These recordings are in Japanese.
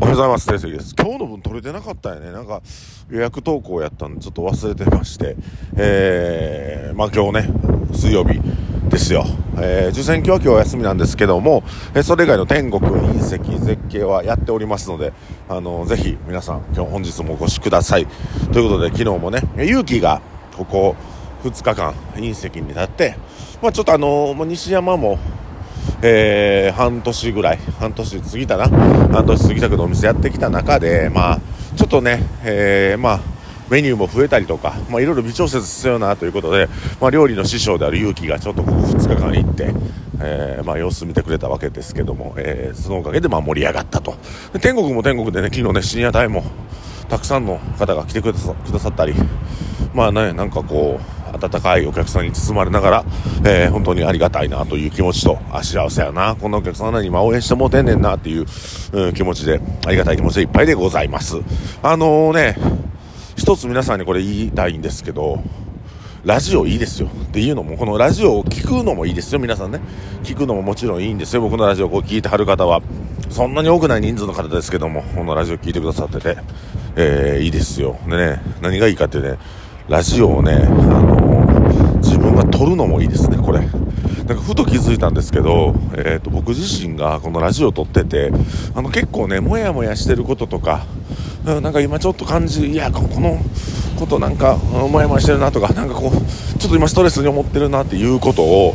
おはようございます。です。今日の分取れてなかったよね。なんか予約投稿やったんでちょっと忘れてまして、えー、まあ今日ね、水曜日ですよ。えー、受選今日は今日お休みなんですけども、えー、それ以外の天国、隕石、絶景はやっておりますので、あのー、ぜひ皆さん今日本日もお越しください。ということで昨日もね、勇気がここ2日間隕石になって、まあちょっとあのー、西山もえー、半年ぐらい、半年過ぎたな、半年過ぎたけどお店やってきた中で、まあ、ちょっとね、えー、まあ、メニューも増えたりとか、まあ、いろいろ微調節必要なということで、まあ、料理の師匠である勇気がちょっとここ2日間行って、えー、まあ、様子見てくれたわけですけども、えー、そのおかげでま盛り上がったと。で天国も天国でね、昨日ね、深夜帯もたくさんの方が来てくださったり、まあね、なんかこう、温かいお客さんに包まれながら、えー、本当にありがたいなという気持ちと、あ、幸せやな、こんなお客さんなに今応援してもうてんねんなっていう、うん、気持ちで、ありがたい気持ちでいっぱいでございます。あのー、ね、一つ皆さんにこれ言いたいんですけど、ラジオいいですよっていうのも、このラジオを聞くのもいいですよ、皆さんね。聞くのももちろんいいんですよ。僕のラジオをこう聞いてはる方は、そんなに多くない人数の方ですけども、このラジオ聞いてくださってて、えー、いいですよ。でね、何がいいかってね、ラジオをね、あの、自分が撮るのもいいですね、これ。なんかふと気づいたんですけど、えーと、僕自身がこのラジオを撮っててあの結構ねもやもやしてることとかなんか今ちょっと感じいやこのことなんかもやもやしてるなとかなんかこうちょっと今ストレスに思ってるなっていうことを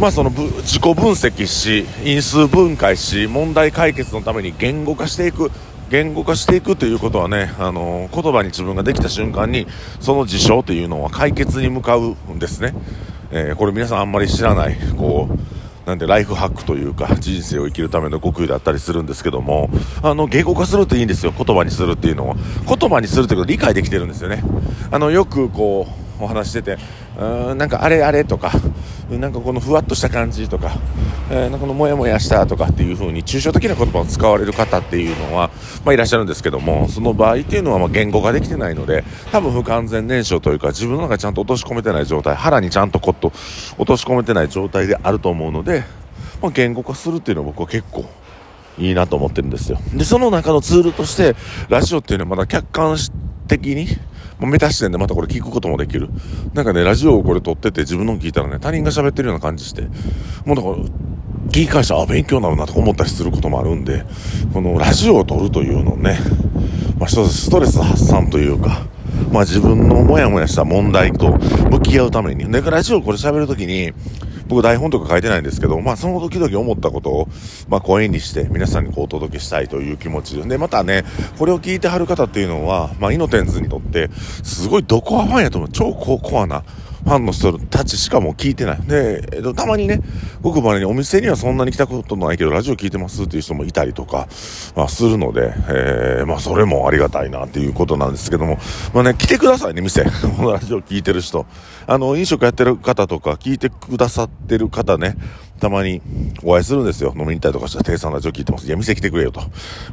まあその自己分析し因数分解し問題解決のために言語化していく言語化していくということはね、あの言葉に自分ができた瞬間に、その事象というのは解決に向かうんですね。えー、これ皆さんあんまり知らない、こう、なんでライフハックというか人生を生きるための極意だったりするんですけども、あの、言語化するといいんですよ。言葉にするっていうのは。言葉にするということ理解できてるんですよね。あの、よくこう、お話してて、うーん、なんかあれあれとか、なんかこのふわっとした感じとか、えー、なんかこのモヤモヤしたとかっていう風に抽象的な言葉を使われる方っていうのは、まあ、いらっしゃるんですけども、その場合っていうのはま言語化できてないので、多分不完全燃焼というか自分の中にちゃんと落とし込めてない状態、腹にちゃんとコッと落とし込めてない状態であると思うので、まあ、言語化するっていうのは僕は結構いいなと思ってるんですよ。で、その中のツールとして、ラジオっていうのはまだ客観的に、もうメタ視点でまたこれ聞くこともできる。なんかね、ラジオをこれ撮ってて自分の聞いたらね、他人が喋ってるような感じして、もうだから、聞き返したら、勉強になるなと思ったりすることもあるんで、このラジオを撮るというのをね、まあ一つストレス発散というか、まあ自分のモヤモヤした問題と向き合うために、だからラジオこれ喋るときに、僕台本とか書いてないんですけど、まあその時々思ったことを、まあ声にして皆さんにこうお届けしたいという気持ちで、で、またね、これを聞いてはる方っていうのは、まあイノテンズにとって、すごいどこはファンやと思う。超コアなファンの人たちしかも聞いてない。で、えっと、たまにね、僕までにお店にはそんなに来たことないけど、ラジオ聞いてますっていう人もいたりとか、まあ、するので、えー、まあ、それもありがたいなっていうことなんですけども、まあね、来てくださいね、店。このラジオ聞いてる人。あの、飲食やってる方とか、聞いてくださってる方ね、たまにお会いするんですよ。飲みに行ったりとかしたら、低酸ラジオ聞いてます。いや、店来てくれよと。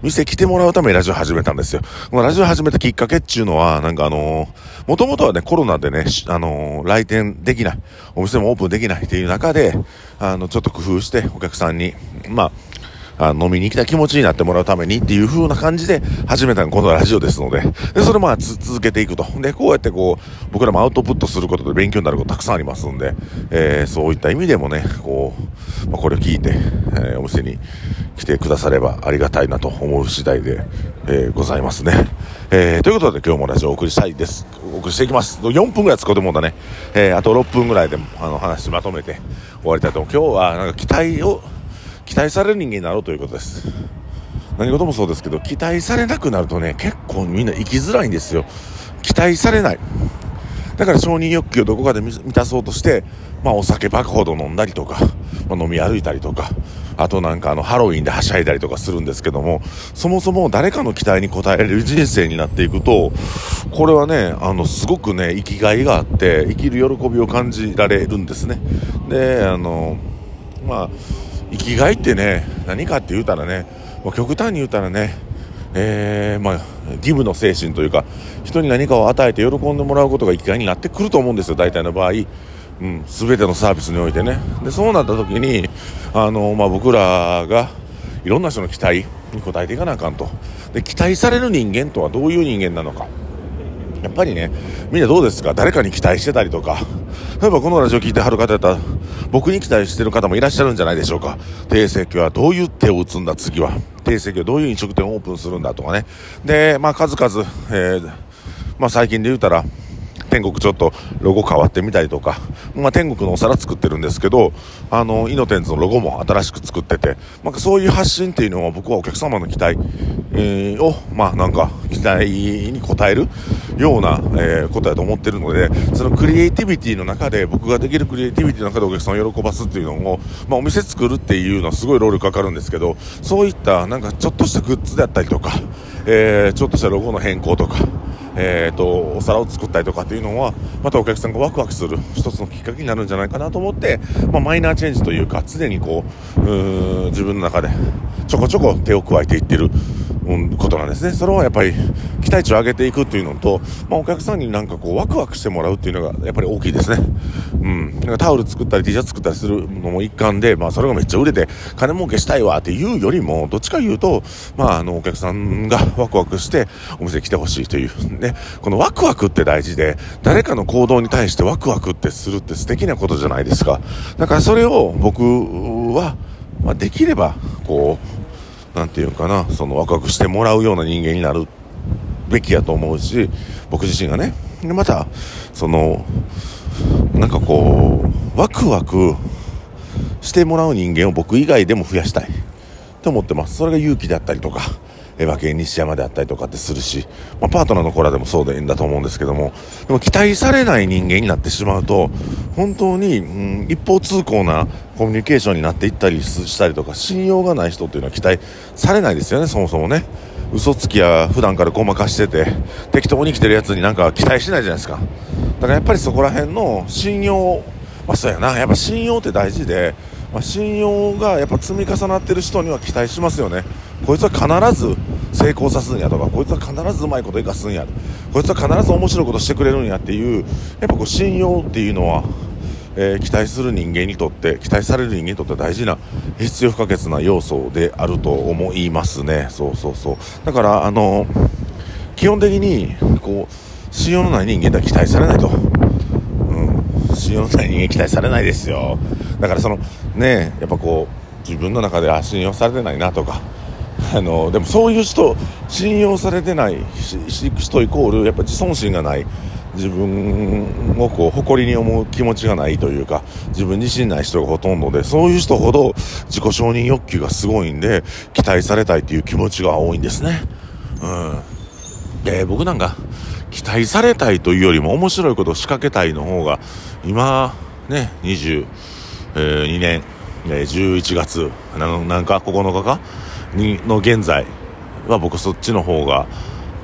店来てもらうためにラジオ始めたんですよ。このラジオ始めたきっかけっていうのは、なんかあのー、もともとはね、コロナでね、あのー、来店できない、お店もオープンできないっていう中で、あの、ちょっと工夫して、お客さんに、まあ、あ飲みに来た気持ちになってもらうためにっていう風な感じで始めたのがこのラジオですので、で、それまあ続けていくと。で、こうやってこう、僕らもアウトプットすることで勉強になることたくさんありますんで、えー、そういった意味でもね、こう、まあ、これを聞いて、えー、お店に来てくださればありがたいなと思う次第で、えー、ございますね。えー、ということで今日もラジオお送りしたいです。お送りしていきます。4分ぐらい使うてもうんだね。えー、あと6分ぐらいであの話まとめて終わりたいと思う。今日はなんか期待を、期待される人間になろうということです。何事もそうですけど、期待されなくなるとね、結構みんな生きづらいんですよ。期待されない。だから承認欲求をどこかで満たそうとして、まあお酒バカほど飲んだりとか、まあ、飲み歩いたりとか、あとなんかあのハロウィンではしゃいだりとかするんですけども、そもそも誰かの期待に応えれる人生になっていくと、これはね、あの、すごくね、生きがいがあって、生きる喜びを感じられるんですね。で、あの、まあ、生きがいってね何かって言うたらねもう極端に言うたらねえー、まあ、義務の精神というか人に何かを与えて喜んでもらうことが生きがいになってくると思うんですよ大体の場合、うん、全てのサービスにおいてね。でそうなった時にあの、まあ、僕らがいろんな人の期待に応えていかなあかんと。で期待される人間とはどういう人間なのか。やっぱりね、みんなどうですか？誰かに期待してたりとか、例えばこのラジオ聞いてはる方やったら、僕に期待してる方もいらっしゃるんじゃないでしょうか。定石はどういう手を打つんだ、次は。定石はどういう飲食店をオープンするんだ？とかね。で、まあ数々、えー、まあ最近で言うたら、天国ちょっとロゴ変わってみたりとか、まあ、天国のお皿作ってるんですけど、あの、イノテンズのロゴも新しく作ってて、まあ、そういう発信っていうのは僕はお客様の期待、えー、を、まあなんか期待に応えるような、えー、ことだと思ってるので、そのクリエイティビティの中で、僕ができるクリエイティビティの中でお客さんを喜ばすっていうのを、まあお店作るっていうのはすごい労力かかるんですけど、そういったなんかちょっとしたグッズであったりとか、えー、ちょっとしたロゴの変更とか、えーと、お皿を作ったりとかっていうのはまたお客さんがワクワクする一つのきっかけになるんじゃないかなと思って、まあ、マイナーチェンジというか常にこう自分の中でちょこちょこ手を加えていってることなんですね。それはやっぱり期待値を上げていくっていうのと、まあ、お客さんになんかこうワクワクしてもらうっていうのがやっぱり大きいですね。うん。なんかタオル作ったり T シャツ作ったりするのも一環で、まあそれがめっちゃ売れて金儲けしたいわっていうよりも、どっちか言うと、まああのお客さんがワクワクしてお店来てほしいというね、このワクワクって大事で、誰かの行動に対してワクワクってするって素敵なことじゃないですか。だからそれを僕は、まあ、できれば、こう、何て言うかなその若くしてもらうような人間になるべきやと思うし僕自身がね。でまたそのなんかこうワクワクしてもらう人間を僕以外でも増やしたいと思ってます。それが勇気だったりとか。馬券西山であったりとかってするし、まあ、パートナーの子らでもそうでいいんだと思うんですけどもでも期待されない人間になってしまうと本当に、うん、一方通行なコミュニケーションになっていったりしたりとか信用がない人っていうのは期待されないですよねそもそもね。嘘つきや普段からごまかしてて適当に来てるやつになんか期待しないじゃないですか。だからやっぱりそこら辺の信用まあそうやな。やっぱ信用って大事でまあ、信用がやっぱ積み重なってる人には期待しますよね。こいつは必ず成功さすんやとかこいつは必ずうまいこと生かすんやこいつは必ず面白いことしてくれるんやっていうやっぱこう信用っていうのは、えー、期待する人間にとって期待される人間にとって大事な必要不可欠な要素であると思いますね。そうそうそう。だからあの基本的にこう信用のない人間では期待されないと。うん。信用のない人間期待されないですよ。だからそのねやっぱこう自分の中では信用されてないなとか。あのでもそういう人信用されてない人イコールやっぱ自尊心がない自分をこう誇りに思う気持ちがないというか自分自身ない人がほとんどでそういう人ほど自己承認欲求がすごいんで期待されたいという気持ちが多いんですねうんで僕なんか期待されたいというよりも面白いことを仕掛けたいの方が今ね20 22年11月なんか9日か？にの現在は僕そっちの方が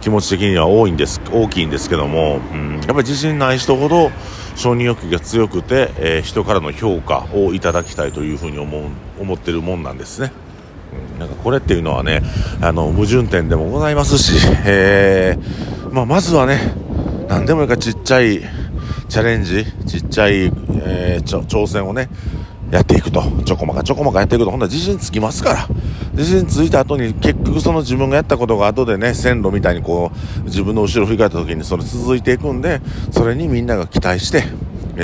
気持ち的には多いんです大きいんですけども、うん、やっぱり自信ない人ほど承認欲求が強くて、えー、人からの評価をいただきたいというふうに思う思ってるもんなんですね。なんかこれっていうのはね、あの、矛盾点でもございますし、えー、まあ、まずはね、何でもいいかちっちゃいチャレンジ、ちっちゃい、えー、挑戦をね、やっていくと。ちょこまかちょこまかやっていくと、ほんなら自信つきますから。自信ついた後に結局その自分がやったことが後でね、線路みたいにこう、自分の後ろ振り返った時にそれ続いていくんで、それにみんなが期待して、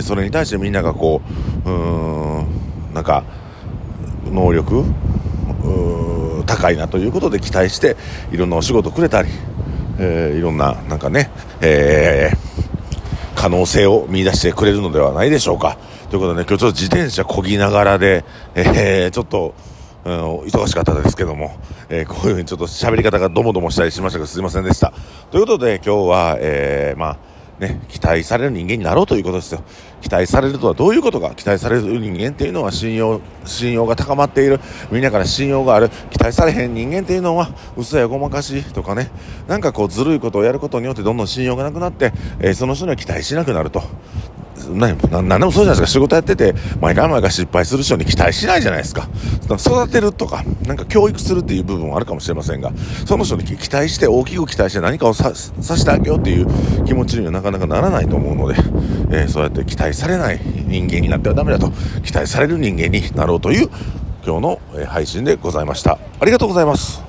それに対してみんながこう、うーん、なんか、能力、高いなということで期待していろんなお仕事くれたり、えー、いろんななんかね、えー、可能性を見出してくれるのではないでしょうかということでね今日ちょっと自転車こぎながらで、えー、ちょっとうん、忙しかったですけども、えー、こういうふうにちょっと喋り方がどもどもしたりしましたがすいませんでした。ということで今日は、えー、まあ、ね、期待される人間になろうということですよ。期待されるとはどういうことか期待される人間っていうのは信用、信用が高まっている。みんなから信用がある。期待されへん人間っていうのは嘘やごまかしとかね。なんかこうずるいことをやることによってどんどん信用がなくなって、えー、その人には期待しなくなると。何でもそうじゃないですか仕事やってて毎回毎回失敗する人に期待しないじゃないですか育てるとかなんか教育するっていう部分はあるかもしれませんがその人に期待して大きく期待して何かをささしてあげようっていう気持ちにはなかなかならないと思うので、えー、そうやって期待されない人間になってはダメだと期待される人間になろうという今日の配信でございました。ありがとうございます。